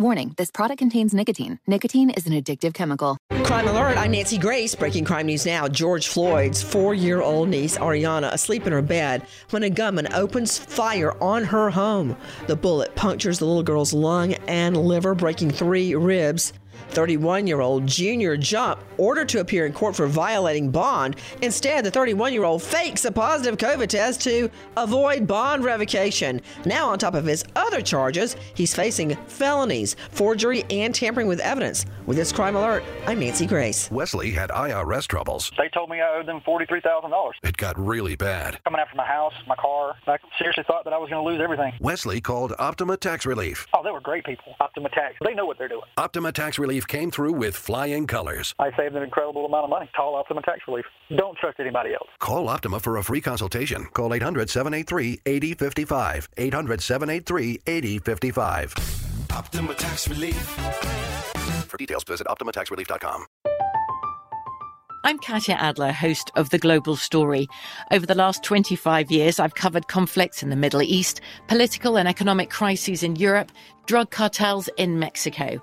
Warning this product contains nicotine. Nicotine is an addictive chemical. Crime Alert, I'm Nancy Grace. Breaking crime news now. George Floyd's four year old niece, Ariana, asleep in her bed when a gunman opens fire on her home. The bullet punctures the little girl's lung and liver, breaking three ribs. 31 year old Junior Jump ordered to appear in court for violating bond. Instead, the 31 year old fakes a positive COVID test to avoid bond revocation. Now, on top of his other charges, he's facing felonies, forgery, and tampering with evidence. With this crime alert, I'm Nancy Grace. Wesley had IRS troubles. They told me I owed them $43,000. It got really bad. Coming after my house, my car. I seriously thought that I was going to lose everything. Wesley called Optima Tax Relief. Oh, they were great people. Optima Tax. They know what they're doing. Optima Tax Relief came through with flying colors. I saved an incredible amount of money. Call Optima Tax Relief. Don't trust anybody else. Call Optima for a free consultation. Call 800 783 8055. 800 783 8055. Optima Tax Relief. For details, visit OptimaTaxRelief.com. I'm Katya Adler, host of The Global Story. Over the last 25 years, I've covered conflicts in the Middle East, political and economic crises in Europe, drug cartels in Mexico.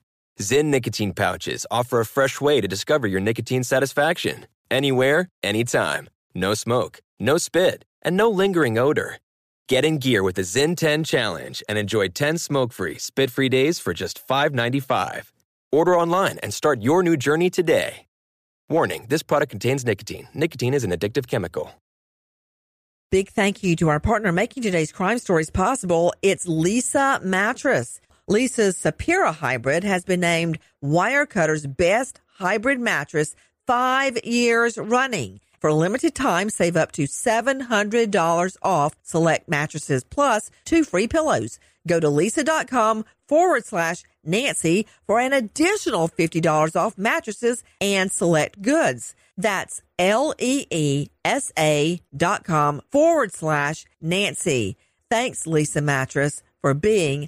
Zyn nicotine pouches offer a fresh way to discover your nicotine satisfaction anywhere, anytime. No smoke, no spit, and no lingering odor. Get in gear with the Zyn 10 Challenge and enjoy 10 smoke free, spit free days for just $5.95. Order online and start your new journey today. Warning this product contains nicotine. Nicotine is an addictive chemical. Big thank you to our partner making today's crime stories possible. It's Leesa Mattress. Leesa's Sapira hybrid has been named Wirecutter's best hybrid mattress five years running. For a limited time, save up to $700 off select mattresses plus two free pillows. Go to leesa.com forward slash Nancy for an additional $50 off mattresses and select goods. That's L-E-E-S-A dot com forward slash Nancy. Thanks, Leesa Mattress, for being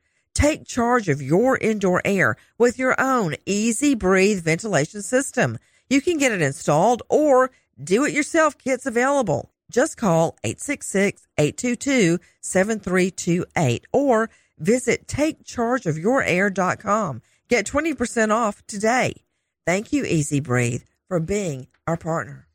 Take charge of your indoor air with your own EZ Breathe ventilation system. You can get it installed or do it yourself kits available. Just call 866-822-7328 or visit takechargeofyourair.com. Get 20% off today. Thank you, EZ Breathe, for being our partner.